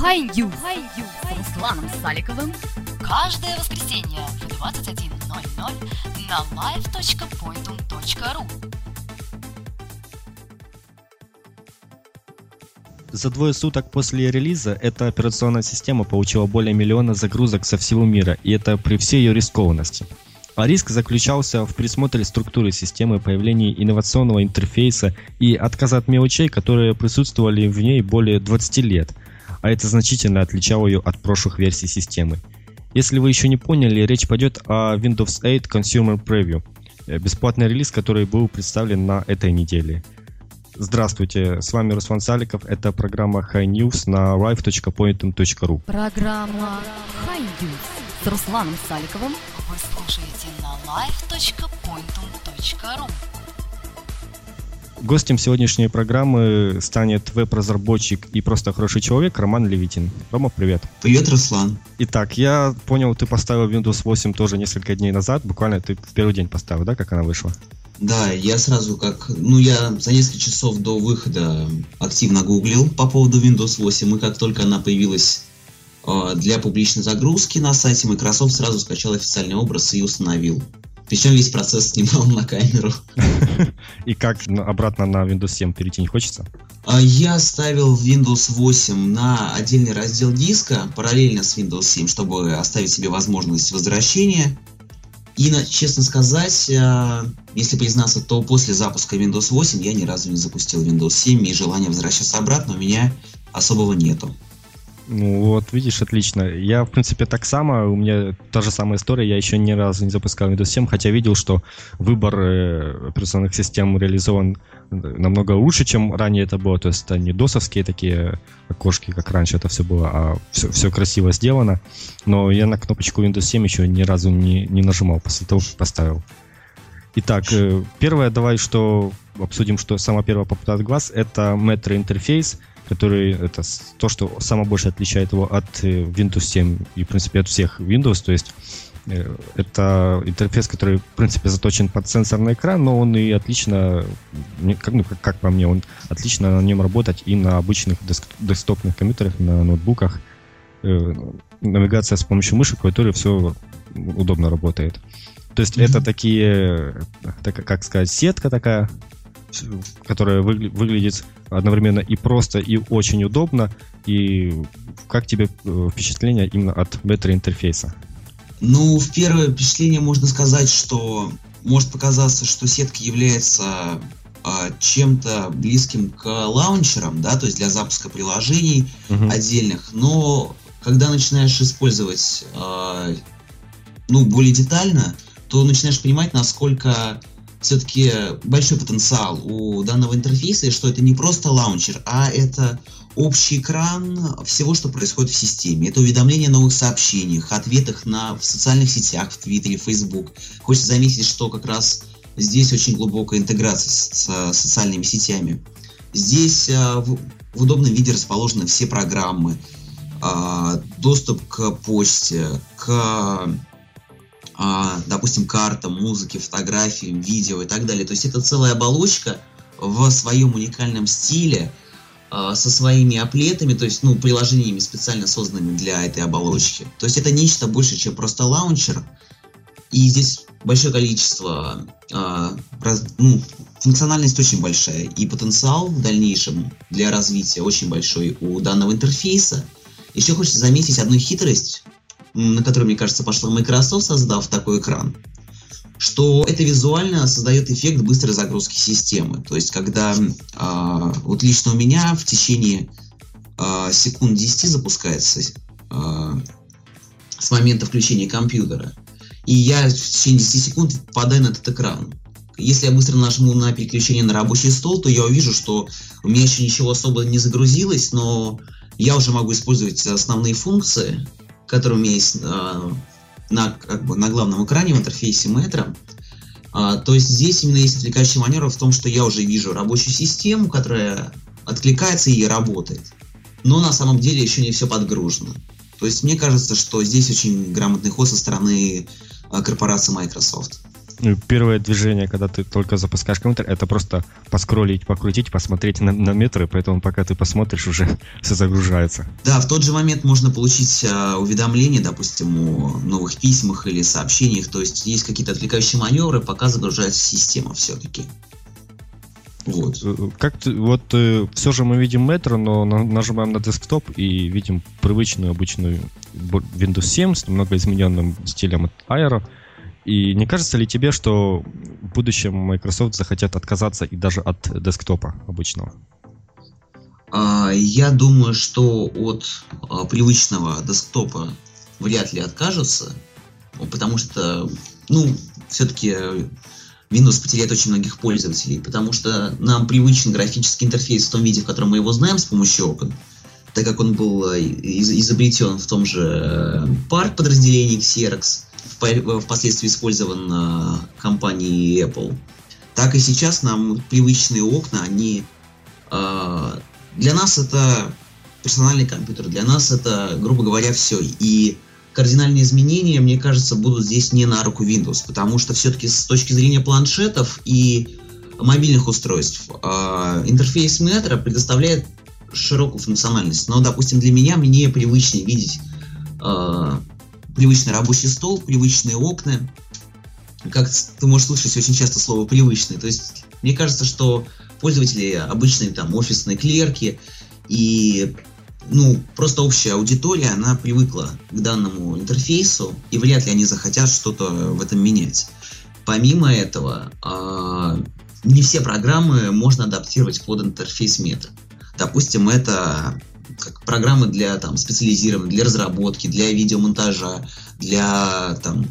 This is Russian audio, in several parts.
High News. С Русланом Саликовым каждое воскресенье в 21.00 на live.pointum.ru За двое суток после релиза эта операционная система получила более миллиона загрузок со всего мира, и это при всей ее рискованности. А риск заключался в пересмотре структуры системы, появлении инновационного интерфейса и отказа от мелочей, которые присутствовали в ней более 20 лет, а это значительно отличало ее от прошлых версий системы. Если вы еще не поняли, речь пойдет о Windows 8 Consumer Preview, э, бесплатный релиз, который был представлен на этой неделе. Здравствуйте, с вами Руслан Саликов, это программа High News на live.pointum.ru. Программа High News с Русланом Саликовым вы слушаете на live.pointum.ru Гостем сегодняшней программы станет веб-разработчик и просто хороший человек Роман Левитин. Рома, привет. Привет, Руслан. Итак, я понял, ты поставил Windows 8 тоже несколько дней назад, буквально ты в первый день поставил, да, как она вышла? Да, я сразу как... Ну, я за несколько часов до выхода активно гуглил по поводу Windows 8, и как только она появилась э, для публичной загрузки на сайте, Microsoft сразу скачал официальный образ и установил. Причем весь процесс снимал на камеру. И как обратно на Windows 7 перейти не хочется? А Я ставил Windows 8 на отдельный раздел диска, параллельно с Windows 7, чтобы оставить себе возможность возвращения. И, честно сказать, а, если признаться, то после запуска Windows 8 я ни разу не запустил Windows 7, и желания возвращаться обратно у меня особого нету. Ну вот, видишь, отлично. Я, в принципе, так само, у меня та же самая история, я еще ни разу не запускал Windows 7, хотя видел, что выбор э, операционных систем реализован э, намного лучше, чем ранее это было. То есть это не досовские такие окошки, как раньше это все было, а все, все красиво сделано. Но я на кнопочку Windows 7 еще ни разу не, не нажимал после того, как поставил. Итак, э, первое, давай что обсудим, что самое первое попадает в глаз, это Metro интерфейс, который это то, что самое больше отличает его от э, Windows 7 и, в принципе, от всех Windows. То есть э, это интерфейс, который, в принципе, заточен под сенсорный экран, но он и отлично, как, ну, как, как по мне, он отлично на нем работать и на обычных деск- десктопных компьютерах, на ноутбуках. Э, навигация с помощью мыши, клавиатуры, все удобно работает. То есть Мгм. это такие, так, как сказать, сетка такая, которая выгля- выглядит одновременно и просто, и очень удобно. И как тебе э, впечатление именно от бета-интерфейса? Ну, в первое впечатление можно сказать, что может показаться, что сетка является а, чем-то близким к лаунчерам, да, то есть для запуска приложений Мгм. отдельных, но когда начинаешь использовать а, ну, более детально, то начинаешь понимать, насколько все-таки большой потенциал у данного интерфейса, и что это не просто лаунчер, а это общий экран всего, что происходит в системе. Это уведомления о новых сообщениях, ответах на, в социальных сетях, в Твиттере, Facebook. Хочется заметить, что как раз здесь очень глубокая интеграция с, с социальными сетями. Здесь а, в, в удобном виде расположены все программы, а, доступ к почте, к, допустим, картам, музыке, фотографиям, видео и так далее. То есть это целая оболочка в своем уникальном стиле, а, со своими аплетами, то есть, ну, приложениями специально созданными для этой оболочки. То есть это нечто больше, чем просто лаунчер. И здесь большое количество, а, ну, функциональность очень большая, и потенциал в дальнейшем для развития очень большой у данного интерфейса. Еще хочется заметить одну хитрость, на которую, мне кажется, пошла Microsoft, создав такой экран, что это визуально создает эффект быстрой загрузки системы. То есть, когда а, вот лично у меня в течение а, секунд 10 запускается а, с момента включения компьютера, и я в течение 10 секунд попадаю на этот экран. Если я быстро нажму на переключение на рабочий стол, то я увижу, что у меня еще ничего особо не загрузилось, но я уже могу использовать основные функции, которые у есть а, на, как бы, на главном экране в интерфейсе Metro. А, то есть здесь именно есть отвлекающий маневр в том, что я уже вижу рабочую систему, которая откликается и работает. Но на самом деле еще не все подгружено. То есть мне кажется, что здесь очень грамотный ход со стороны а, корпорации Microsoft. Ну, первое движение, когда ты только запускаешь компьютер, это просто поскролить, покрутить, посмотреть на, на метры, поэтому пока ты посмотришь, уже все загружается. Да, в тот же момент можно получить э, уведомление, допустим, о новых письмах или сообщениях, то есть есть какие-то отвлекающие маневры, пока загружается система все-таки. Вот. Э, как ты, вот э, все же мы видим метро, но на, нажимаем на десктоп и видим привычную обычную Windows 7 с немного измененным стилем от Aero. И не кажется ли тебе, что в будущем Microsoft захотят отказаться и даже от десктопа обычного? А, я думаю, что от а, привычного десктопа вряд ли откажутся, потому что, ну, все-таки Windows потеряет очень многих пользователей, потому что нам привычен графический интерфейс в том виде, в котором мы его знаем с помощью окон, так как он был э, изобретен в том же э, парк подразделений Xerox, впоследствии использован э, компанией Apple, так и сейчас нам привычные окна, они для нас это персональный компьютер, для нас это, грубо говоря, все. И кардинальные изменения, мне кажется, будут здесь не на руку Windows, потому что все-таки с точки зрения планшетов и мобильных устройств э, интерфейс Metro предоставляет широкую функциональность. Но, допустим, для меня мне привычнее видеть э, привычный рабочий стол, привычные окна. Как ты можешь слышать очень часто слово привычный. То есть мне кажется, что пользователи обычные там офисные клерки и ну, просто общая аудитория, она привыкла к данному интерфейсу, и вряд ли они захотят что-то в этом менять. Помимо этого, э, не все программы можно адаптировать под интерфейс мета. Допустим, это как программы для там, специализированных, для разработки, для видеомонтажа, для там,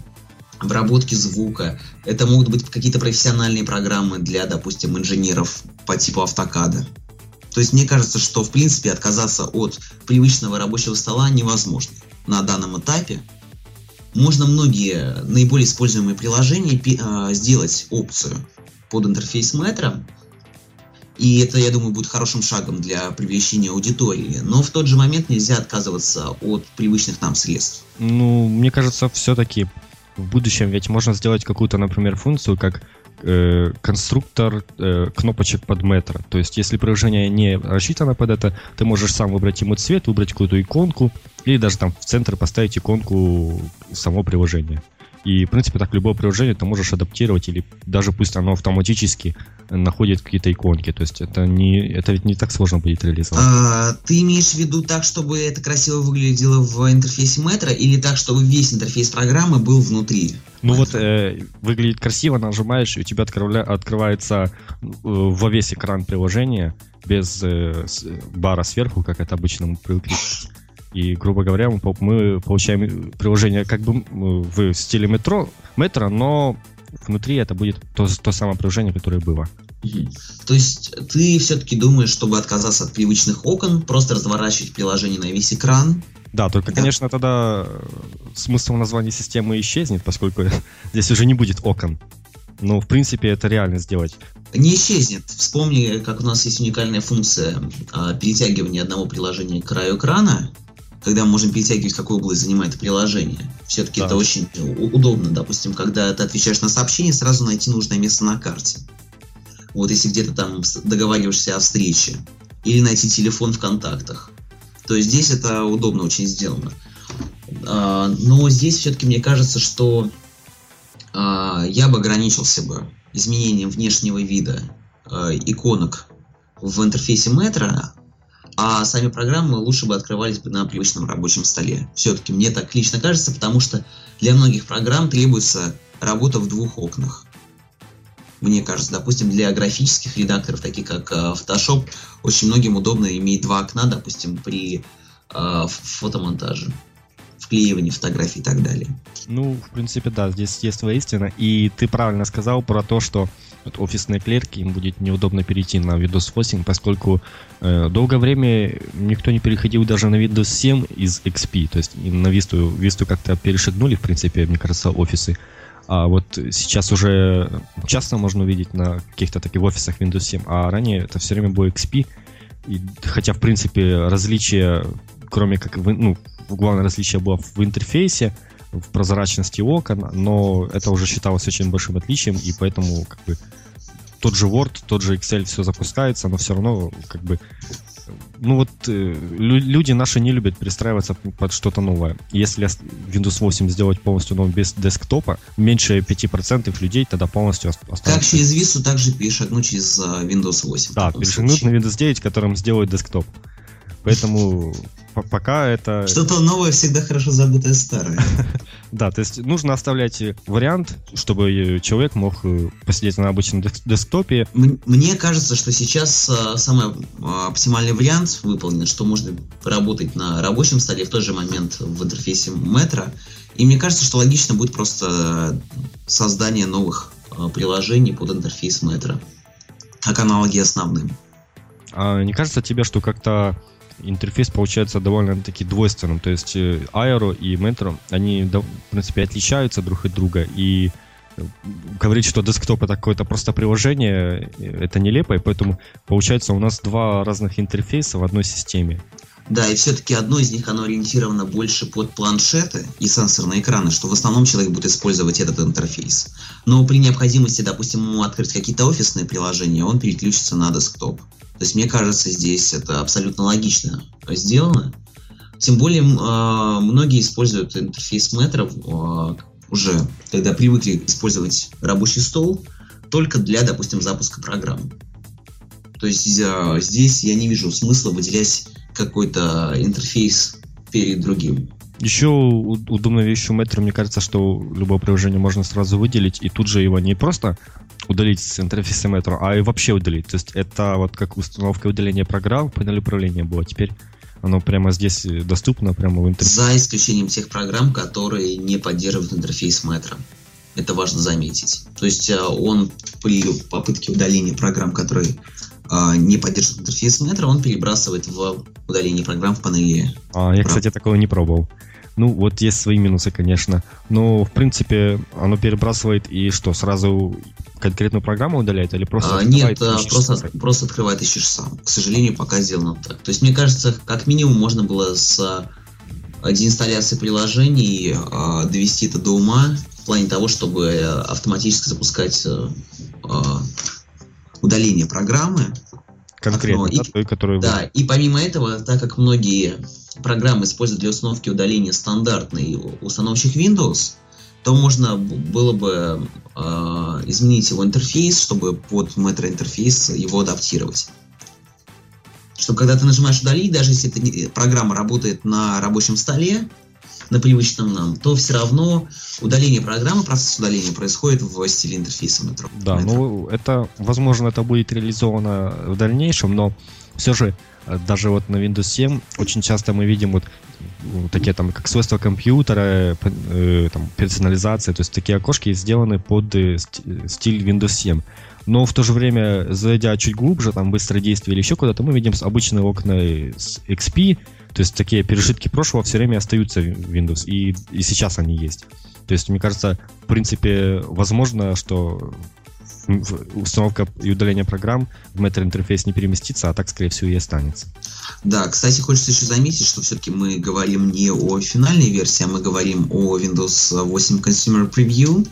обработки звука. Это могут быть какие-то профессиональные программы для, допустим, инженеров по типу автокада. То есть мне кажется, что в принципе отказаться от привычного рабочего стола невозможно на данном этапе. Можно многие наиболее используемые приложения э, сделать опцию под интерфейс метро, и это, я думаю, будет хорошим шагом для привлечения аудитории. Но в тот же момент нельзя отказываться от привычных нам средств. Ну, мне кажется, все-таки в будущем ведь можно сделать какую-то, например, функцию, как э, конструктор э, кнопочек под метро. То есть, если приложение не рассчитано под это, ты можешь сам выбрать ему цвет, выбрать какую-то иконку, или даже там в центр поставить иконку само приложения. И, в принципе, так любое приложение ты можешь адаптировать, или даже пусть оно автоматически находит какие-то иконки. То есть это, не, это ведь не так сложно будет реализовать. А, ты имеешь в виду так, чтобы это красиво выглядело в интерфейсе метро, или так, чтобы весь интерфейс программы был внутри? Ну вот э, выглядит красиво, нажимаешь, и у тебя открывля, открывается э, во весь экран приложения без э, бара сверху, как это обычно мы привыкли. И, грубо говоря, мы, мы получаем приложение как бы в стиле метро, метро, но внутри это будет то, то самое приложение, которое было. То есть ты все-таки думаешь, чтобы отказаться от привычных окон, просто разворачивать приложение на весь экран? Да, только, да. конечно, тогда смысл названия системы исчезнет, поскольку здесь уже не будет окон. Но, в принципе, это реально сделать. Не исчезнет. Вспомни, как у нас есть уникальная функция а, перетягивания одного приложения к краю экрана когда мы можем перетягивать, какую область занимает приложение. Все-таки да. это очень удобно, допустим, когда ты отвечаешь на сообщение, сразу найти нужное место на карте. Вот если где-то там договариваешься о встрече. Или найти телефон в контактах. То есть здесь это удобно очень сделано. А, но здесь все-таки мне кажется, что а, я бы ограничился бы изменением внешнего вида а, иконок в интерфейсе метро, а сами программы лучше бы открывались бы на привычном рабочем столе. Все-таки мне так лично кажется, потому что для многих программ требуется работа в двух окнах. Мне кажется, допустим, для графических редакторов, таких как э, Photoshop, очень многим удобно иметь два окна, допустим, при э, фотомонтаже вклеивании фотографий и так далее. Ну, в принципе, да, здесь есть твоя истина. И ты правильно сказал про то, что вот офисные клерки, им будет неудобно перейти на Windows 8, поскольку э, долгое время никто не переходил даже на Windows 7 из XP, то есть на Vista, Vista как-то перешагнули, в принципе, мне кажется, офисы. А вот сейчас уже часто можно увидеть на каких-то таких офисах Windows 7, а ранее это все время был XP. И, хотя, в принципе, различия, кроме как, ну, главное различие было в интерфейсе, в прозрачности окон, но это уже считалось очень большим отличием, и поэтому как бы тот же Word, тот же Excel все запускается, но все равно как бы ну вот э, люди наши не любят перестраиваться под что-то новое. Если Windows 8 сделать полностью новым без десктопа, меньше 5% людей тогда полностью останутся. Как через Vista, так же перешагнуть через а, Windows 8. Да, перешагнуть на Windows 9, которым сделают десктоп. Поэтому пока это... Что-то новое всегда хорошо забытое старое. Да, то есть нужно оставлять вариант, чтобы человек мог э, посидеть на обычном десктопе. Мне кажется, что сейчас э, самый э, оптимальный вариант выполнен, что можно работать на рабочем столе в тот же момент в интерфейсе Metro. И мне кажется, что логично будет просто создание новых приложений под интерфейс Metro, как аналоги основным. А не кажется тебе, что как-то интерфейс получается довольно-таки двойственным. То есть э, Aero и Metro, они, в принципе, отличаются друг от друга. И э, говорить, что десктоп это какое-то просто приложение, э, это нелепо, и поэтому получается у нас два разных интерфейса в одной системе. Да, и все-таки одно из них, оно ориентировано больше под планшеты и сенсорные экраны, что в основном человек будет использовать этот интерфейс. Но при необходимости, допустим, ему открыть какие-то офисные приложения, он переключится на десктоп. То есть, мне кажется, здесь это абсолютно логично сделано. Тем более, э, многие используют интерфейс Metro э, уже, когда привыкли использовать рабочий стол, только для, допустим, запуска программ. То есть э, здесь я не вижу смысла выделять какой-то интерфейс перед другим. Еще удобная вещь у Metro, мне кажется, что любое приложение можно сразу выделить, и тут же его не просто удалить с интерфейса Metro, а и вообще удалить. То есть это вот как установка удаления программ в панели управления было. Теперь оно прямо здесь доступно, прямо в интерфейсе. За исключением тех программ, которые не поддерживают интерфейс Metro. Это важно заметить. То есть э, он при попытке удаления программ, которые э, не поддерживают интерфейс Metro, он перебрасывает в удаление программ в панели. А, я, кстати, такого не пробовал. Ну, вот есть свои минусы, конечно. Но, в принципе, оно перебрасывает и что, сразу конкретную программу удаляет или просто а, Нет, а, просто, просто открывает ищешь сам. К сожалению, пока сделано так. То есть, мне кажется, как минимум можно было с а, деинсталляции приложений а, довести это до ума в плане того, чтобы автоматически запускать а удаление программы. Конкретно, окно, да, и, той, которую... Да, и помимо этого, так как многие программы используют для установки удаления стандартный установщик Windows, то можно было бы э, изменить его интерфейс, чтобы под Metro интерфейс его адаптировать. Что когда ты нажимаешь удалить, даже если эта программа работает на рабочем столе, на привычном нам, то все равно удаление программы, процесс удаления происходит в стиле интерфейса Metro. Да, Metro. ну это, возможно, это будет реализовано в дальнейшем, но все же э, даже вот на Windows 7 очень часто мы видим вот такие там, как свойства компьютера, э, там, персонализация, то есть такие окошки сделаны под э, стиль Windows 7. Но в то же время, зайдя чуть глубже, там, быстродействие или еще куда-то, мы видим обычные окна с XP, то есть такие пережитки прошлого все время остаются в Windows, и, и сейчас они есть. То есть, мне кажется, в принципе, возможно, что установка и удаление программ в Metro интерфейс не переместится, а так, скорее всего, и останется. Да, кстати, хочется еще заметить, что все-таки мы говорим не о финальной версии, а мы говорим о Windows 8 Consumer Preview.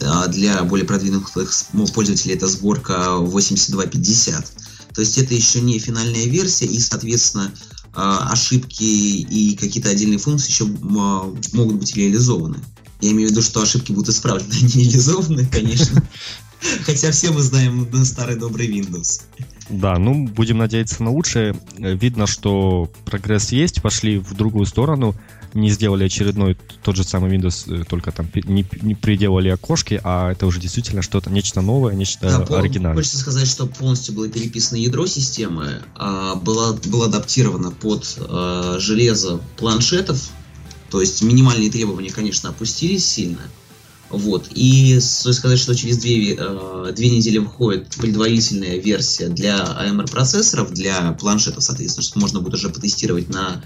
А для более продвинутых пользователей это сборка 8250. То есть это еще не финальная версия, и, соответственно, ошибки и какие-то отдельные функции еще могут быть реализованы. Я имею в виду, что ошибки будут исправлены, а не реализованы, конечно. Хотя все мы знаем старый добрый Windows. Да, ну, будем надеяться на лучшее. Видно, что прогресс есть, пошли в другую сторону, не сделали очередной тот же самый Windows, э, только там не, не приделали окошки, а это уже действительно что-то, нечто новое, нечто да, оригинальное. Хочется сказать, что полностью было переписано ядро системы, а было, было адаптировано под а, железо планшетов, то есть минимальные требования, конечно, опустились сильно, вот. И стоит сказать, что через две, э, две недели выходит предварительная версия для AMR процессоров, для планшетов, соответственно, что можно будет уже потестировать на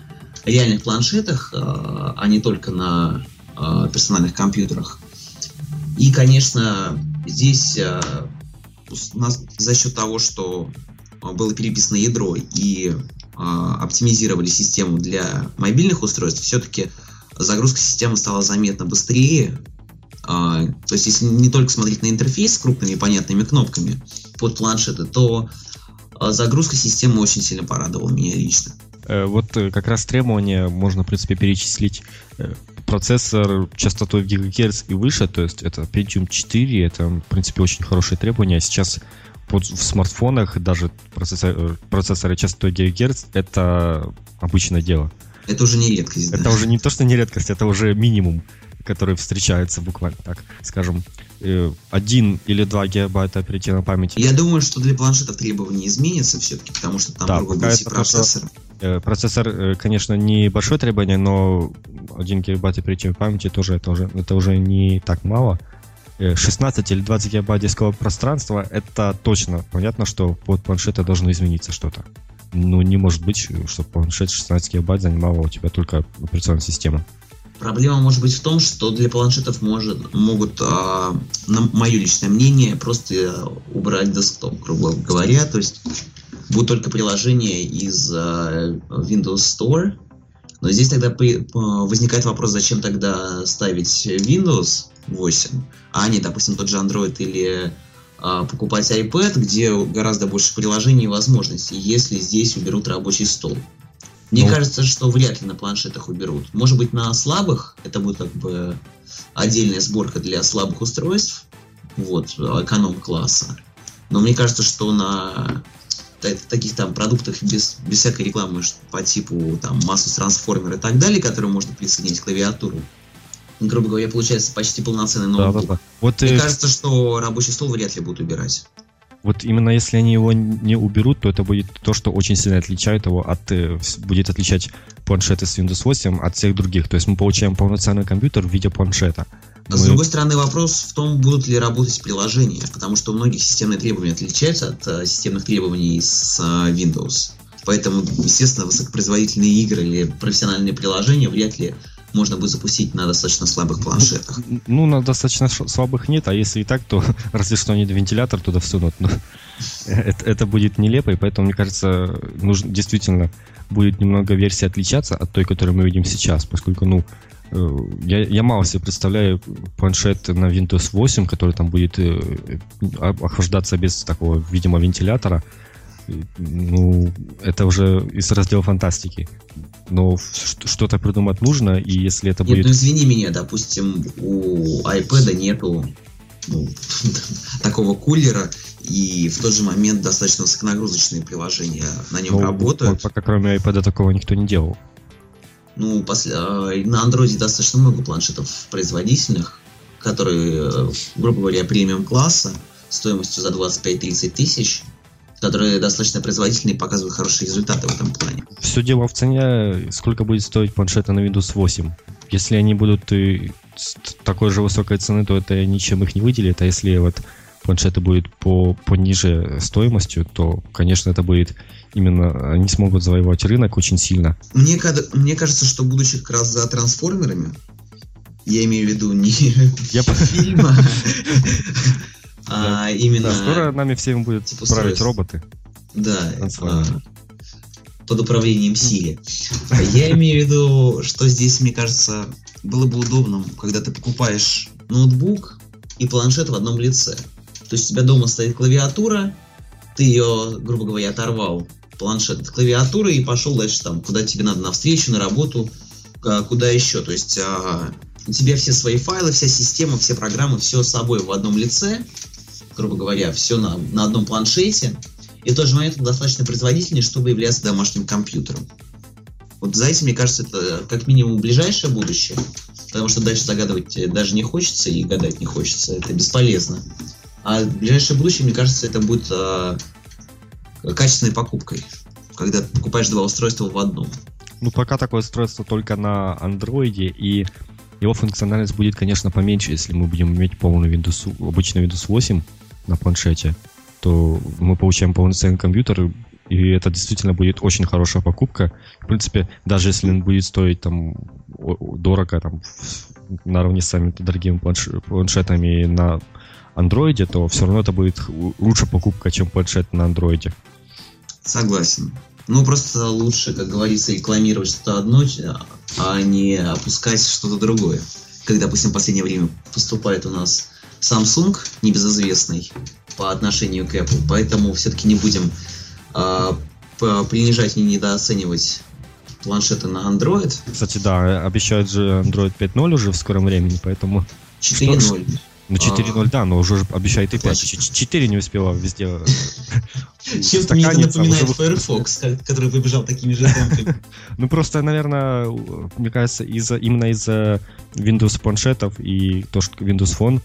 реальных планшетах, э, а не только на э, персональных компьютерах. И, конечно, здесь э, за счет того, что было переписано ядро и оптимизировали систему для мобильных устройств, все-таки загрузка системы стала заметно быстрее. То есть, если не только смотреть на интерфейс с крупными понятными кнопками под планшеты, то загрузка системы очень сильно порадовала меня лично. Э, вот э, как раз требования можно, в принципе, перечислить э, процессор частотой в гигагерц и выше, то есть это Pentium 4, это, в принципе, очень хорошие требования. Сейчас под, в смартфонах даже процессор, процессоры частотой гигагерц это обычное дело. Это уже не редкость. Это да? уже не то, что не редкость, это уже минимум, который встречается буквально так, скажем, э, один или два гигабайта оперативной памяти. Я думаю, что для планшетов требования изменятся все-таки, потому что там да, другой будет процессор. Э, процессор, э, конечно, не большое требование, но 1 гигабайт оперативной памяти тоже это уже, это уже не так мало. 16 или 20 гигабайт дискового пространства, это точно понятно, что под планшеты должно измениться что-то. Ну, не может быть, чтобы планшет 16 гигабайт занимала у тебя только операционная система. Проблема может быть в том, что для планшетов может, могут, а, на мое личное мнение, просто убрать десктоп, грубо говоря. То есть будут только приложения из а, Windows Store. Но здесь тогда при, возникает вопрос, зачем тогда ставить Windows 8, а не, допустим, тот же Android или а, покупать iPad, где гораздо больше приложений и возможностей, если здесь уберут рабочий стол. Мне ну, кажется, что вряд ли на планшетах уберут. Может быть, на слабых это будет как бы отдельная сборка для слабых устройств, вот, эконом-класса. Но мне кажется, что на таких там продуктах без, без всякой рекламы по типу там массу трансформер и так далее, которые можно присоединить к клавиатуру, грубо говоря, получается почти полноценный ноутбук. Да, да, да. Вот, Мне э... кажется, что рабочий стол вряд ли будут убирать. Вот именно если они его не уберут, то это будет то, что очень сильно отличает его от, э, будет отличать планшеты с Windows 8 от всех других. То есть мы получаем полноценный компьютер в виде планшета. Мы... С другой стороны, вопрос в том, будут ли работать приложения, потому что у многих системные требования отличаются от uh, системных требований с uh, Windows. Поэтому, естественно, высокопроизводительные игры или профессиональные приложения вряд ли можно будет запустить на достаточно слабых планшетах. Ну, на достаточно слабых нет, а если и так, то разве что они вентилятор туда всунут. Но это, это будет нелепо, и поэтому, мне кажется, нужно действительно будет немного версия отличаться от той, которую мы видим сейчас, поскольку, ну, э, я, я мало себе представляю планшет на Windows 8, который там будет э, охлаждаться без такого, видимо, вентилятора. Ну, это уже из раздела фантастики но что-то придумать нужно, и если это будет... Нет, ну извини меня, допустим, у iPad нету ну, такого кулера, и в тот же момент достаточно высоконагрузочные приложения на нем ну, работают. Пока кроме iPad такого никто не делал. Ну, после, а, на Android достаточно много планшетов производительных, которые, э, грубо говоря, премиум класса, стоимостью за 25-30 тысяч, которые достаточно производительные и показывают хорошие результаты в этом плане. Все дело в цене, сколько будет стоить планшеты на Windows 8. Если они будут и такой же высокой цены, то это ничем их не выделит, а если вот планшеты будут по, пониже стоимостью, то, конечно, это будет именно, они смогут завоевать рынок очень сильно. Мне, мне кажется, что будучи как раз за трансформерами, я имею в виду не я... фильма, а именно... Скоро нами всем будет типа править роботы. Да, а, под управлением Сири. Я имею в виду, что здесь, мне кажется, было бы удобно, когда ты покупаешь ноутбук и планшет в одном лице. То есть у тебя дома стоит клавиатура, ты ее, грубо говоря, оторвал планшет от клавиатуры и пошел дальше там, куда тебе надо, на встречу, на работу, куда еще. То есть а, у тебя все свои файлы, вся система, все программы, все с собой в одном лице, грубо говоря, все на, на одном планшете, и в тот же момент он достаточно производительный, чтобы являться домашним компьютером. Вот за этим, мне кажется, это как минимум ближайшее будущее, потому что дальше загадывать даже не хочется и гадать не хочется, это бесполезно. А ближайшее будущее, мне кажется, это будет э, качественной покупкой, когда ты покупаешь два устройства в одном. Ну, пока такое устройство только на андроиде, и его функциональность будет, конечно, поменьше, если мы будем иметь полный Windows, обычный Windows 8, на планшете, то мы получаем полноценный компьютер, и это действительно будет очень хорошая покупка. В принципе, даже если он будет стоить там дорого, там, наравне с самими дорогими планш... планшетами на андроиде, то все равно это будет лучше покупка, чем планшет на андроиде. Согласен. Ну, просто лучше, как говорится, рекламировать что-то одно, а не опускать что-то другое. Как, допустим, в последнее время поступает у нас Samsung, небезызвестный по отношению к Apple, поэтому все-таки не будем а, принижать и недооценивать планшеты на Android. Кстати, да, обещают же Android 5.0 уже в скором времени, поэтому... 4.0. Ну, 4.0, а... да, но уже обещает и 5. 4 не успела везде э, Чем-то мне это напоминает Firefox, который побежал такими же темпами. Ну, просто, наверное, мне кажется, из-за именно из-за Windows планшетов и то, что Windows Phone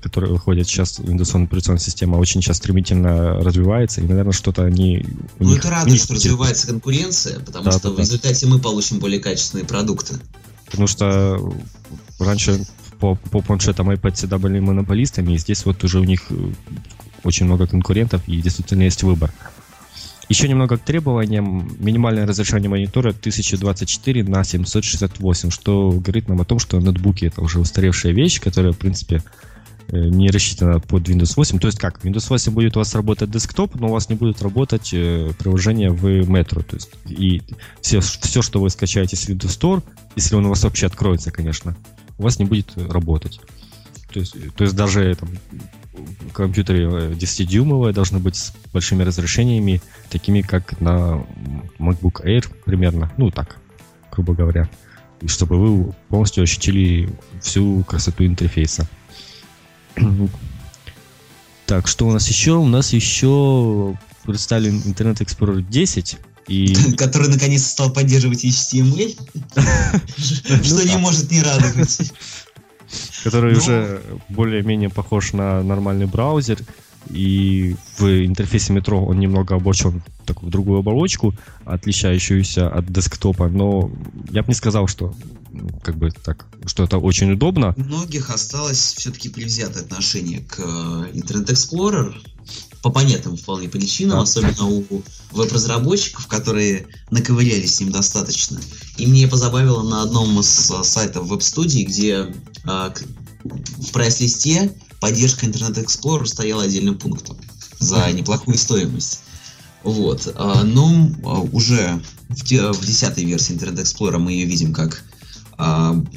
которые выходят сейчас, Windows Phone операционная система очень сейчас стремительно развивается, и, наверное, что-то они... Ну, них, это радует, что развивается конкуренция, потому да, что да, в результате да. мы получим более качественные продукты. Потому что раньше по, по планшетам iPad всегда были монополистами, и здесь вот уже у них э, очень много конкурентов, и действительно есть выбор. Еще немного к требованиям. Минимальное разрешение монитора 1024 на 768, что говорит нам о том, что ноутбуки это уже устаревшая вещь, которая, в принципе, э, не рассчитана под Windows 8. То есть как? Windows 8 будет у вас работать десктоп, но у вас не будет работать э, приложение в Metro. То есть и все, все, что вы скачаете с Windows Store, если он у вас вообще откроется, конечно, у вас не будет работать. То есть, то есть даже там, компьютеры 10-дюймовые должны быть с большими разрешениями, такими как на MacBook Air примерно. Ну так, грубо говоря. И чтобы вы полностью ощутили всю красоту интерфейса. Так, что у нас еще? У нас еще представлен Internet Explorer 10, и... Который наконец стал поддерживать HTML, что не может не радовать. Который уже более-менее похож на нормальный браузер, и в интерфейсе метро он немного обочен в другую оболочку, отличающуюся от десктопа, но я бы не сказал, что как бы так, что это очень удобно. У многих осталось все-таки предвзятое отношение к э, Internet Explorer, по понятным вполне причинам, да. особенно у веб-разработчиков, которые наковырялись с ним достаточно. И мне позабавило на одном из а, сайтов веб-студии, где а, в прайс-листе поддержка Internet Explorer стояла отдельным пунктом за неплохую стоимость. Вот. А, но а, уже в, в 10 версии Internet Explorer мы ее видим как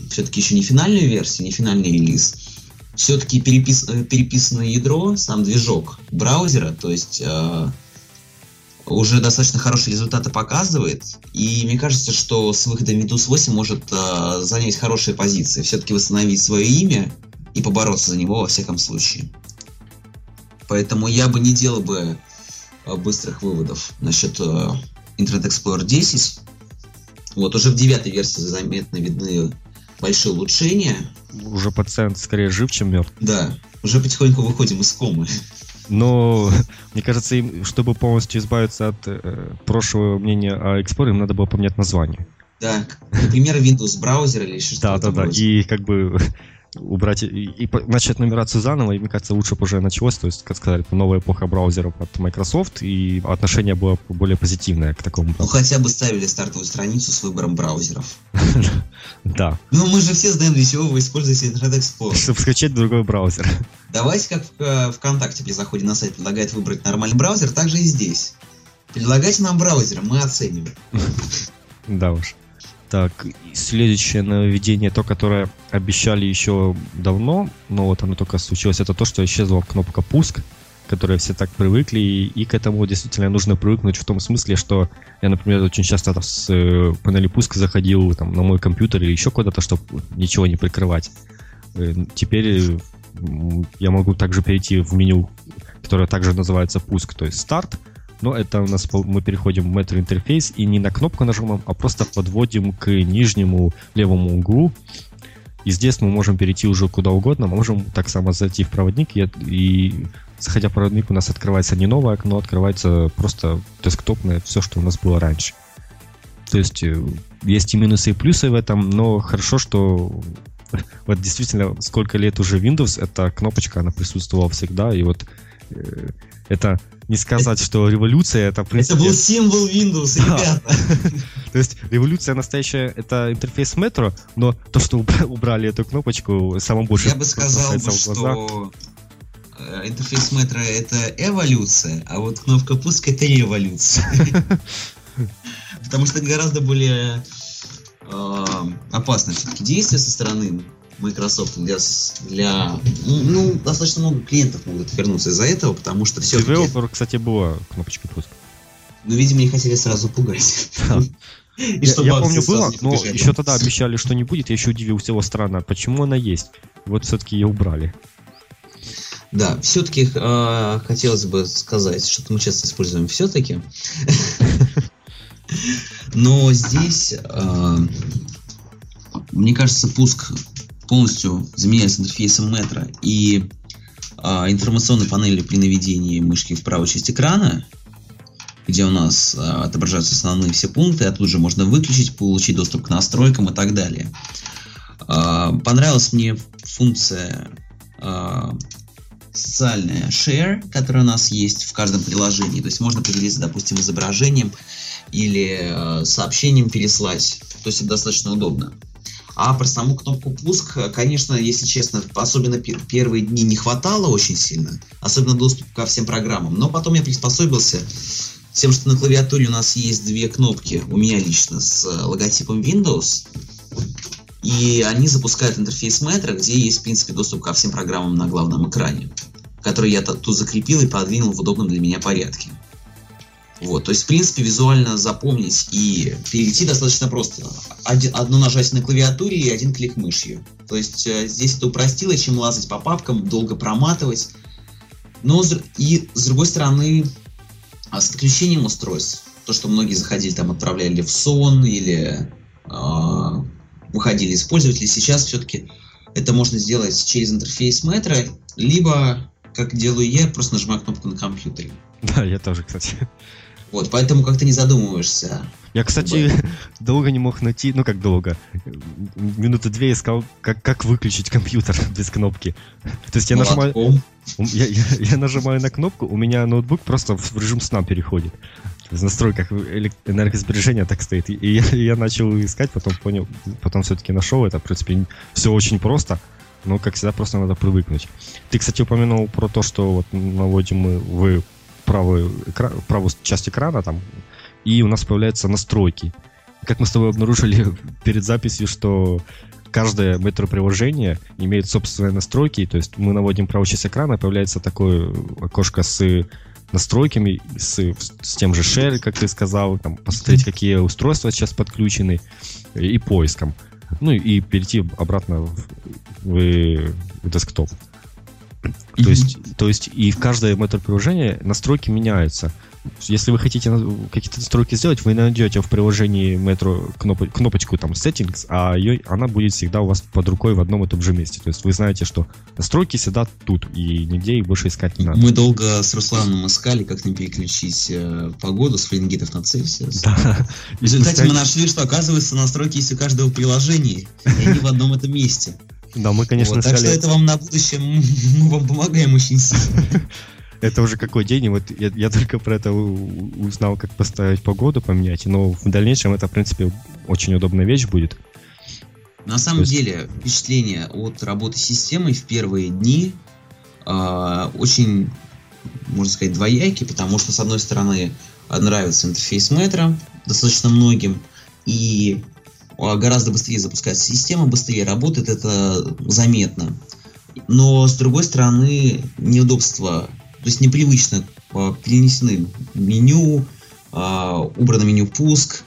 все-таки еще не финальную версию, не финальный релиз все-таки перепис, э, переписанное ядро, сам движок браузера, то есть э, уже достаточно хорошие результаты показывает. И мне кажется, что с выходом Windows 8 может э, занять хорошие позиции, все-таки восстановить свое имя и побороться за него во всяком случае. Поэтому я бы не делал бы э, быстрых выводов насчет э, Internet Explorer 10. Вот уже в девятой версии заметно видны большие улучшения. Уже пациент скорее жив, чем мертв. Да, уже потихоньку выходим из комы. Но мне кажется, им, чтобы полностью избавиться от э, прошлого мнения о Explorer, им надо было поменять название. Да, например, Windows браузер или что-то. Да, да, да. И как бы убрать и, и начать нумерацию заново, и мне кажется, лучше бы уже началось, то есть, как сказать, новая эпоха браузеров от Microsoft, и отношение было более позитивное к такому. Ну, хотя бы ставили стартовую страницу с выбором браузеров. Да. Ну, мы же все знаем, для чего вы используете Internet Explorer. Чтобы скачать другой браузер. Давайте, как в э, ВКонтакте при заходе на сайт предлагает выбрать нормальный браузер, так же и здесь. Предлагайте нам браузер, мы оценим. Да уж. Так, следующее нововведение, то, которое обещали еще давно, но вот оно только случилось, это то, что исчезла кнопка «Пуск», к которой все так привыкли, и, и к этому действительно нужно привыкнуть в том смысле, что я, например, очень часто с э, панели пуска заходил там, на мой компьютер или еще куда-то, чтобы ничего не прикрывать. Э, теперь я могу также перейти в меню, которое также называется «Пуск», то есть «Старт», но это у нас мы переходим в Metro интерфейс и не на кнопку нажимаем, а просто подводим к нижнему левому углу. И здесь мы можем перейти уже куда угодно, можем так само зайти в проводник и, и заходя в проводник у нас открывается не новое окно, открывается просто десктопное, все, что у нас было раньше. То есть э, есть и минусы, и плюсы в этом, но хорошо, что вот действительно сколько лет уже Windows, эта кнопочка, она присутствовала всегда, и вот это не сказать, что революция это... Принципе... Это был символ Windows, да. ребята. То есть революция настоящая это интерфейс метро, но то, что убрали эту кнопочку, самое больше... Я бы сказал, бы, что э, интерфейс метро это эволюция, а вот кнопка пуск это революция. Потому что гораздо более э, опасное все-таки действие со стороны Microsoft для, для ну, ну, достаточно много клиентов могут вернуться из-за этого, потому что все Developer, кстати, была кнопочка пуск. Ну, видимо, не хотели сразу пугать. Я, я помню, было, но еще тогда обещали, что не будет. Я еще удивился его странно. Почему она есть? Вот все-таки ее убрали. Да, все-таки э, хотелось бы сказать, что мы часто используем все-таки. Но здесь, э, мне кажется, пуск полностью заменяется интерфейсом метро и э, информационной панели при наведении мышки в правую часть экрана, где у нас э, отображаются основные все пункты, а тут же можно выключить, получить доступ к настройкам и так далее. Э, понравилась мне функция э, социальная share, которая у нас есть в каждом приложении. То есть можно поделиться, допустим, изображением или э, сообщением переслать. То есть это достаточно удобно. А про саму кнопку пуск, конечно, если честно, особенно первые дни не хватало очень сильно, особенно доступ ко всем программам. Но потом я приспособился тем, что на клавиатуре у нас есть две кнопки, у меня лично, с логотипом Windows. И они запускают интерфейс Metro, где есть, в принципе, доступ ко всем программам на главном экране, который я тут закрепил и подвинул в удобном для меня порядке. Вот, то есть, в принципе, визуально запомнить и перейти достаточно просто. Один, одно нажатие на клавиатуре и один клик мышью. То есть, э, здесь это упростило, чем лазать по папкам, долго проматывать. Но и, с другой стороны, а с подключением устройств, то, что многие заходили, там, отправляли в сон или э, выходили из пользователей, сейчас все-таки это можно сделать через интерфейс метро, либо, как делаю я, просто нажимаю кнопку на компьютере. Да, я тоже, кстати. Вот, поэтому как-то не задумываешься. Я, кстати, долго не мог найти, ну как долго, минуты две искал, как, как выключить компьютер без кнопки. То есть я нажимаю, я, я, я нажимаю на кнопку, у меня ноутбук просто в режим сна переходит. В настройках энергосбережения так стоит. И я, я начал искать, потом понял, потом все-таки нашел это. В принципе, все очень просто. Но, как всегда, просто надо привыкнуть. Ты, кстати, упомянул про то, что вот наводим мы в правую, экран, правую часть экрана там, и у нас появляются настройки. Как мы с тобой обнаружили перед записью, что каждое метро-приложение имеет собственные настройки, то есть мы наводим правую часть экрана, появляется такое окошко с настройками, с, с тем же share, как ты сказал, там, посмотреть, какие устройства сейчас подключены, и поиском. Ну и перейти обратно в, в, в десктоп. Mm-hmm. То, есть, то есть и в каждое метро-приложение настройки меняются. Если вы хотите какие-то настройки сделать, вы найдете в приложении Metro кноп- кнопочку там Settings, а ее, она будет всегда у вас под рукой в одном и том же месте. То есть вы знаете, что настройки всегда тут, и нигде их больше искать не надо. Мы долго с Русланом искали, как не переключить э, погоду с Фаренгейтов на Цельсиус. Да. В результате мы нашли, что оказывается настройки есть у каждого приложения, и они в одном этом месте. Да, мы, конечно, вот, Так что это вам на будущем, мы вам помогаем очень сильно. Это уже какой день, и вот я, я только про это узнал, как поставить погоду, поменять, но в дальнейшем это, в принципе, очень удобная вещь будет. На самом есть... деле, впечатление от работы с системой в первые дни э, очень, можно сказать, двоякие, потому что, с одной стороны, нравится интерфейс метро достаточно многим, и гораздо быстрее запускается система, быстрее работает, это заметно. Но, с другой стороны, неудобства то есть непривычно а, перенесены меню, а, убрано меню пуск,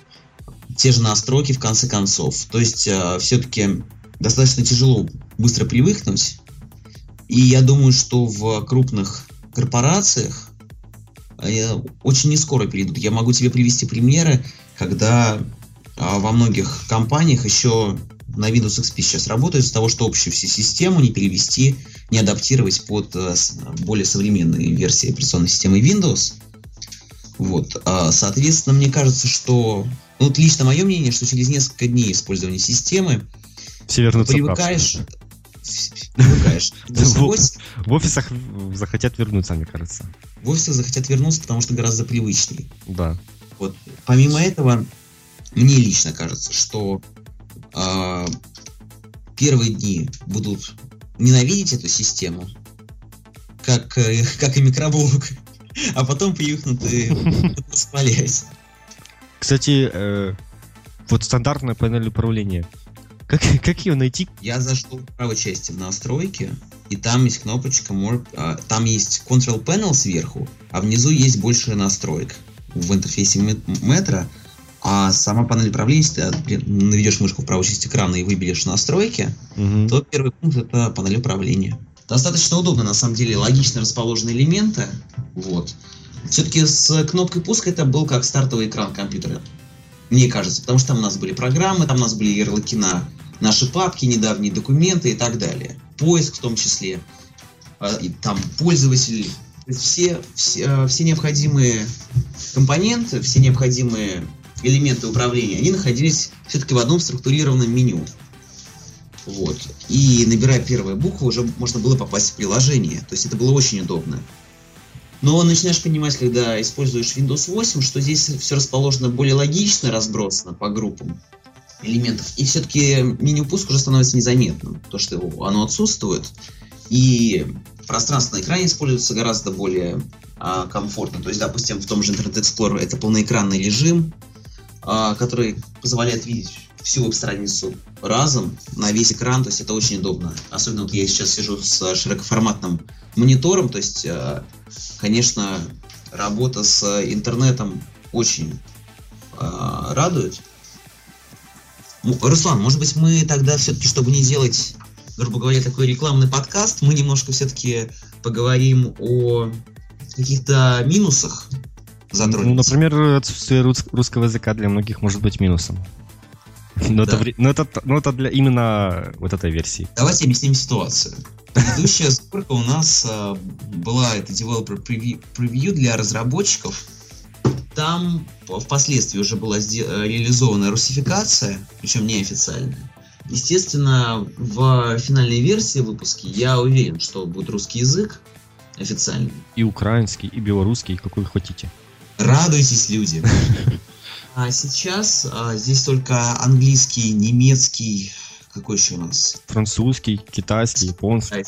те же настройки в конце концов. То есть а, все-таки достаточно тяжело быстро привыкнуть. И я думаю, что в крупных корпорациях очень не скоро перейдут. Я могу тебе привести примеры, когда во многих компаниях еще на Windows XP сейчас работают из-за того, что общую всю систему не перевести, не адаптировать под э, более современные версии операционной системы Windows. Вот. А, соответственно, мне кажется, что... Ну, вот лично мое мнение, что через несколько дней использования системы все вернутся привыкаешь, привыкаешь. В офисах захотят вернуться, мне кажется. В офисах захотят вернуться, потому что гораздо привычнее. Да. Вот. Помимо этого, мне лично кажется, что э, первые дни будут ненавидеть эту систему, как, э, как и микроблог, а потом привыкнут и восхвалять. Кстати, э, вот стандартная панель управления. Как, как ее найти? Я зашел в правой части в настройки, и там есть кнопочка More, а, там есть Control Panel сверху, а внизу есть больше настроек в интерфейсе метро, а сама панель управления, если ты наведешь мышку в правую часть экрана и выберешь настройки, угу. то первый пункт это панель управления. Достаточно удобно, на самом деле, логично расположены элементы. Вот. Все-таки с кнопкой пуска это был как стартовый экран компьютера. Мне кажется, потому что там у нас были программы, там у нас были ярлыки на наши папки, недавние документы и так далее. Поиск в том числе. А, и там пользователи. Все, все, все необходимые компоненты, все необходимые элементы управления, они находились все-таки в одном структурированном меню. Вот. И набирая первые буквы, уже можно было попасть в приложение. То есть это было очень удобно. Но начинаешь понимать, когда используешь Windows 8, что здесь все расположено более логично, разбросано по группам элементов. И все-таки меню пуск уже становится незаметным. То, что оно отсутствует. И пространство на экране используется гораздо более а, комфортно. То есть, допустим, в том же Internet Explorer это полноэкранный режим, который позволяет видеть всю веб-страницу разом на весь экран, то есть это очень удобно. Особенно вот я сейчас сижу с широкоформатным монитором, то есть, а, конечно, работа с интернетом очень а, радует. Руслан, может быть, мы тогда все-таки, чтобы не делать, грубо говоря, такой рекламный подкаст, мы немножко все-таки поговорим о каких-то минусах затронуть. Ну, например, отсутствие русского языка для многих может быть минусом. Но, да. это, но, это, но это для именно вот этой версии. Давайте объясним ситуацию. Предыдущая сборка у нас э, была это developer preview, preview для разработчиков. Там впоследствии уже была реализована русификация, причем неофициальная. Естественно, в финальной версии выпуска я уверен, что будет русский язык официальный. И украинский, и белорусский, какой хотите. Радуйтесь, люди. А сейчас а, здесь только английский, немецкий, какой еще у нас? Французский, китайский, японский.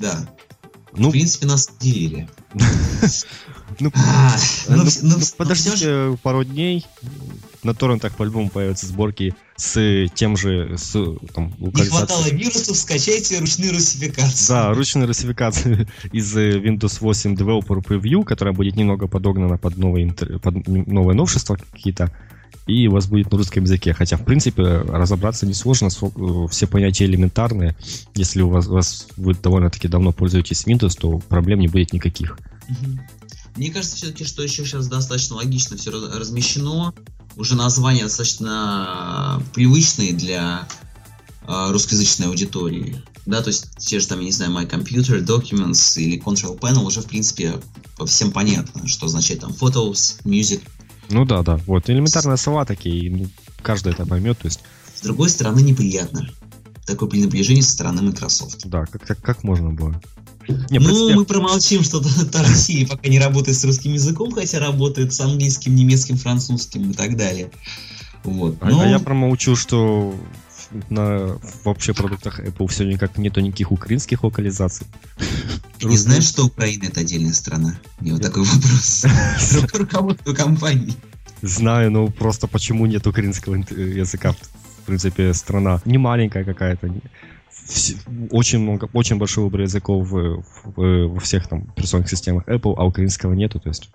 Да. Ну, в принципе, нас делили. Ну, подождите пару дней, на торрентах по-любому появятся сборки с тем же... С, там, Не хватало вирусов, скачайте ручную русификацию. Да, ручную русификацию из э, Windows 8 Developer Preview, которая будет немного подогнана под новые, под новые новшества какие-то, и у вас будет на русском языке. Хотя, в принципе, разобраться несложно, э, все понятия элементарные. Если у вас, у вас вы довольно-таки давно пользуетесь Windows, то проблем не будет никаких. Мне кажется, все-таки, что еще сейчас достаточно логично все размещено уже названия достаточно привычные для э, русскоязычной аудитории. Да, то есть те же там, я не знаю, My Computer, Documents или Control Panel уже, в принципе, всем понятно, что означает там Photos, Music. Ну да, да, вот, элементарные слова такие, ну, каждый это поймет, то есть... С другой стороны, неприятно. Такое пренебрежение со стороны Microsoft. Да, как, как, как можно было? Не, ну, принципе... мы промолчим, что Россия пока не работает с русским языком, хотя работает с английским, немецким, французским и так далее. Вот. А, Но... а я промолчу, что на вообще продуктах Apple все никак нету никаких украинских локализаций. Ты не знаешь, что Украина это отдельная страна? Мне вот такой вопрос. Руководство компании. Знаю, но просто почему нет украинского языка? В принципе, страна не маленькая какая-то, очень много, очень большой выбор языков в, в, во всех там операционных системах Apple, а украинского нету, то есть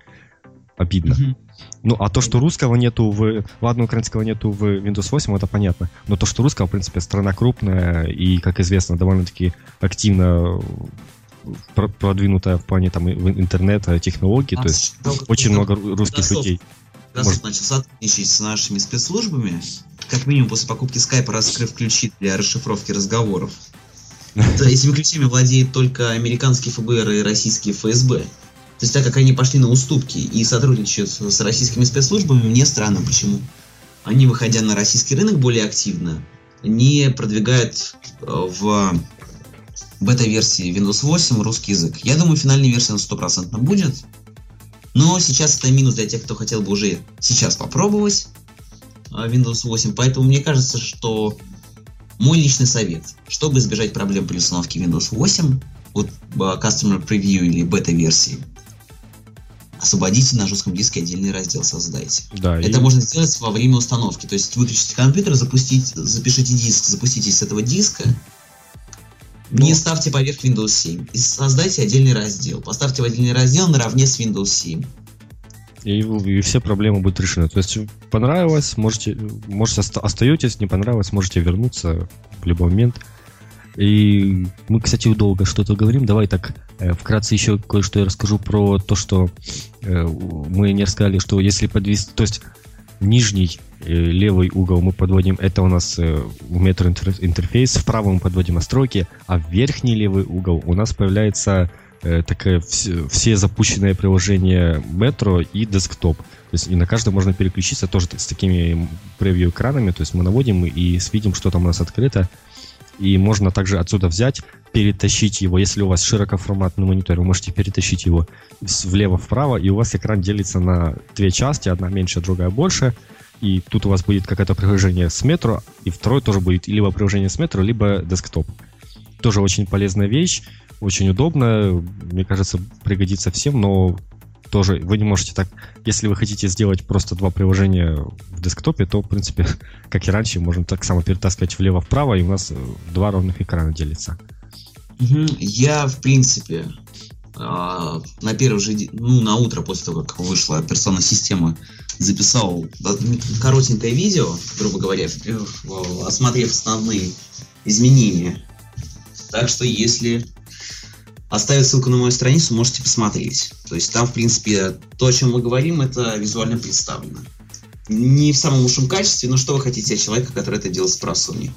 обидно. Mm-hmm. Ну, а то, что русского нету в... Ладно, украинского нету в Windows 8, это понятно. Но то, что русского, в принципе, страна крупная и, как известно, довольно-таки активно продвинутая в плане там интернета, технологий, а, то есть очень много русских людей. Раз начал сотрудничать с нашими спецслужбами, как минимум после покупки скайпа раскрыв ключи для расшифровки разговоров. Этими ключами владеет только американский ФБР и российский ФСБ. То есть так как они пошли на уступки и сотрудничают с российскими спецслужбами, мне странно почему. Они, выходя на российский рынок более активно, не продвигают э, в бета-версии Windows 8 русский язык. Я думаю, финальная версия на 100% будет. Но сейчас это минус для тех, кто хотел бы уже сейчас попробовать. А, Windows 8. Поэтому мне кажется, что мой личный совет, чтобы избежать проблем при установке Windows 8, вот а, Customer Preview или бета-версии, освободите на жестком диске отдельный раздел, создайте. Да, Это и- можно сделать во время установки. То есть выключите компьютер, запустить, запишите диск, запустите с этого диска, Ну. не ставьте поверх Windows 7. И создайте отдельный раздел. Поставьте в отдельный раздел наравне с Windows 7. и, и все проблемы будут решены. То есть понравилось, можете, можете оста- остаетесь, не понравилось, можете вернуться в любой момент. И мы, кстати, долго что-то говорим. Давай так э, вкратце еще кое-что я расскажу про то, что э, мы не рассказали, что если подвести, то есть нижний э, левый угол мы подводим, это у нас э, интер- интерфейс, вправо мы подводим настройки, а в верхний левый угол у нас появляется э, такая вс- все запущенные приложения метро и десктоп. То есть и на каждом можно переключиться тоже с такими превью экранами, то есть мы наводим и видим, что там у нас открыто. И можно также отсюда взять, перетащить его. Если у вас широкоформатный монитор, вы можете перетащить его влево-вправо, и у вас экран делится на две части, одна меньше, другая больше. И тут у вас будет какое-то приложение с метро, и второе тоже будет либо приложение с метро, либо десктоп. Тоже очень полезная вещь, очень удобно, мне кажется, пригодится всем, но тоже вы не можете так, если вы хотите сделать просто два приложения в десктопе, то, в принципе, как и раньше, можно так само перетаскивать влево-вправо, и у нас э, два ровных экрана делится. Я, в принципе, а, на первый же день, ну, на утро после того, как вышла операционная система, записал коротенькое видео, грубо говоря, осмотрев основные изменения. Так что, если оставить ссылку на мою страницу, можете посмотреть. То есть там, в принципе, то, о чем мы говорим, это визуально представлено. Не в самом лучшем качестве, но что вы хотите от человека, который это делает с просуни?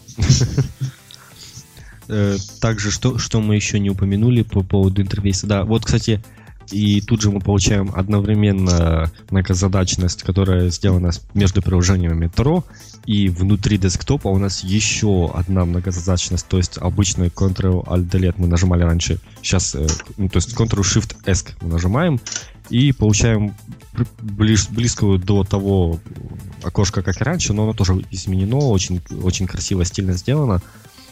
Э, Также, что, что мы еще не упомянули по поводу интерфейса. Да, вот, кстати, и тут же мы получаем одновременно многозадачность, которая сделана между приложениями метро, и внутри десктопа у нас еще одна многозадачность, то есть обычный Ctrl-Alt-Delete мы нажимали раньше, сейчас, э, ну, то есть Ctrl-Shift-S мы нажимаем, и получаем ближ- близкую до того окошка, как и раньше, но оно тоже изменено, очень, очень красиво, стильно сделано.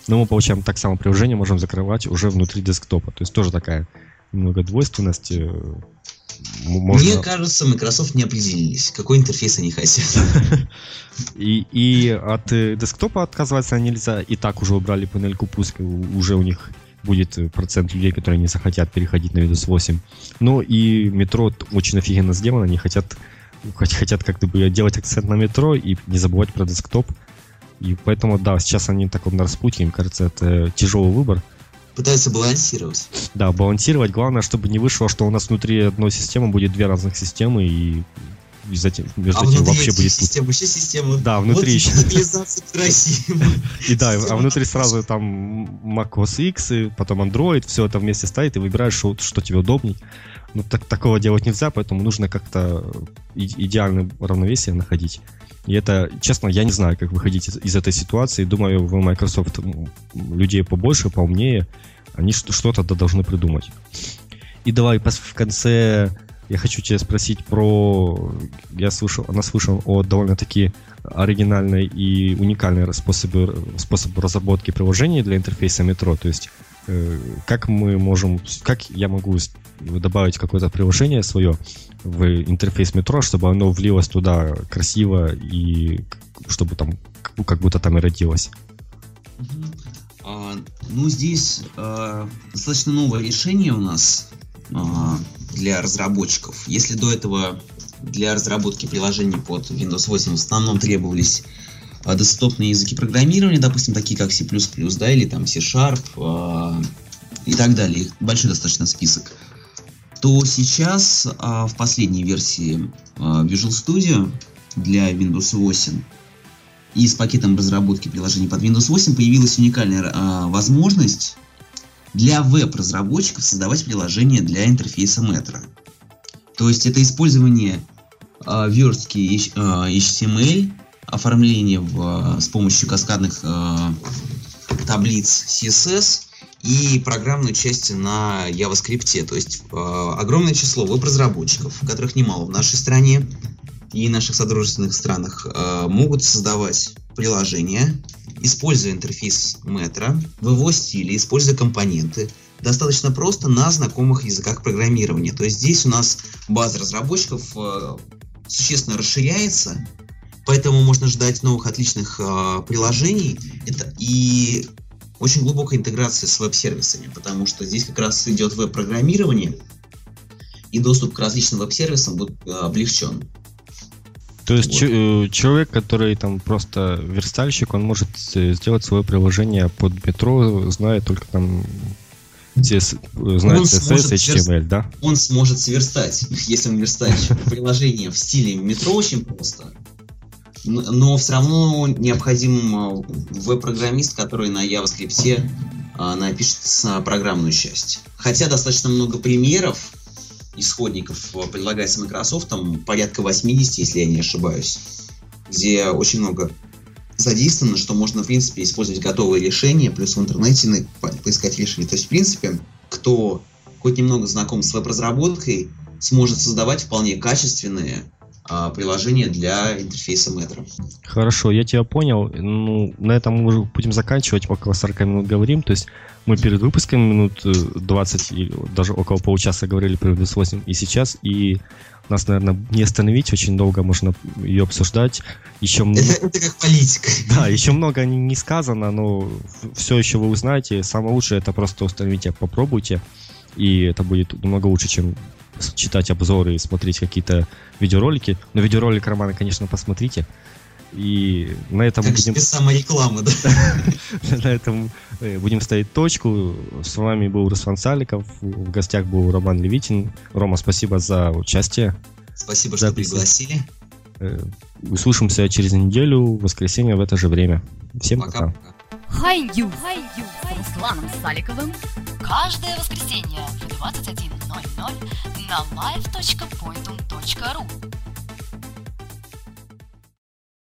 Но мы получаем так само приложение, можем закрывать уже внутри десктопа. То есть тоже такая многодвойственность. э, м- Можно... Мне кажется, Microsoft не определились, какой интерфейс они хотят. И, и от э, десктопа отказываться нельзя. И так уже убрали панельку пуска. Уже у них будет э, процент людей, которые не захотят переходить на Windows 8. Ну и метро очень офигенно сделано. Они хотят, хот- хотят как-то бы делать акцент на метро и не забывать про десктоп. И поэтому, да, сейчас они в таком на распутье. Мне кажется, это тяжелый выбор. Пытаются балансировать. Да, балансировать. Главное, чтобы не вышло, что у нас внутри одной системы будет две разных системы, и из этих, между а этим вообще будет... систем еще системы. Да, внутри вот еще. локализация красиво. И да, а система внутри сразу там macOS X, и потом Android, все это вместе стоит, и выбираешь, что, что тебе удобней. Ну, так, такого делать нельзя, поэтому нужно как-то и- идеальное равновесие находить. И это, честно, я не знаю, как выходить из, из этой ситуации. Думаю, в Microsoft людей побольше, поумнее. Они что- что-то должны придумать. И давай в конце я хочу тебя спросить про... Я слышал, она слышал о довольно-таки оригинальной и уникальной способе, способ разработки приложений для интерфейса метро. То есть э, как мы можем, как я могу добавить какое-то приложение свое в интерфейс метро, чтобы оно влилось туда красиво и чтобы там как- будто там и родилось. А, Ну, здесь а, достаточно новое решение у нас для разработчиков. Если до этого для разработки приложений под Windows 8 в основном требовались а, десктопные языки программирования, допустим, такие как C++, да, или там C-Sharp а, и так далее, большой достаточно список, то сейчас а, в последней версии а, Visual Studio для Windows 8 и с пакетом разработки приложений под Windows 8 появилась уникальная а, возможность для веб-разработчиков создавать приложения для интерфейса Metro. То есть это использование а, верстки H- а, HTML, оформление в, а, с помощью каскадных а, таблиц CSS и программной части на JavaScript. То есть а, огромное число веб-разработчиков, которых немало в нашей стране, и наших содружественных странах э, могут создавать приложения, используя интерфейс Metro в его стиле, используя компоненты, достаточно просто на знакомых языках программирования. То есть здесь у нас база разработчиков э, существенно расширяется, поэтому можно ждать новых отличных э, приложений это, и очень глубокой интеграции с веб-сервисами, потому что здесь как раз идет веб-программирование, и доступ к различным веб-сервисам будет э, облегчен. То есть вот. Э, человек, который там просто верстальщик, он может э, сделать свое приложение под метро, зная только там CS, знает CSS, HTML, верст... да? Он сможет сверстать, если он верстальщик, приложение в стиле метро очень просто. Но все равно необходим веб-программист, который на JavaScript напишет программную часть. Хотя достаточно много примеров, исходников э, предлагается Microsoft, там порядка 80, если я не ошибаюсь, где очень много задействовано, что можно, в принципе, использовать готовые решения, плюс в интернете поискать решения. То есть, в принципе, кто хоть немного знаком с веб-разработкой, сможет создавать вполне качественные а, приложения для интерфейса Metro. Хорошо, я тебя понял. Ну, на этом мы уже будем заканчивать, около 40 минут говорим. То есть мы перед выпуском минут 20 э, или даже около получаса говорили про Windows 8 и сейчас, и нас, наверное, не остановить, очень долго можно ее обсуждать. Еще много... это, это как политика. Да, еще много не сказано, но все еще вы узнаете. Самое лучшее это просто установите, попробуйте, и это будет намного лучше, чем читать обзоры и смотреть какие-то видеоролики. Но видеоролик Романа, конечно, посмотрите. И на этом как будем... самореклама, да? на этом э, будем ставить точку. С вами был Руслан Саликов, в гостях был Роман Левитин. Рома, спасибо за участие. Спасибо, что пригласили. Э, услышимся через неделю, в воскресенье в это же время. Всем пока. пока. Хай-ю! Хай-ю! С Русланом Саликовым каждое воскресенье в 21.00 на live.pointum.ru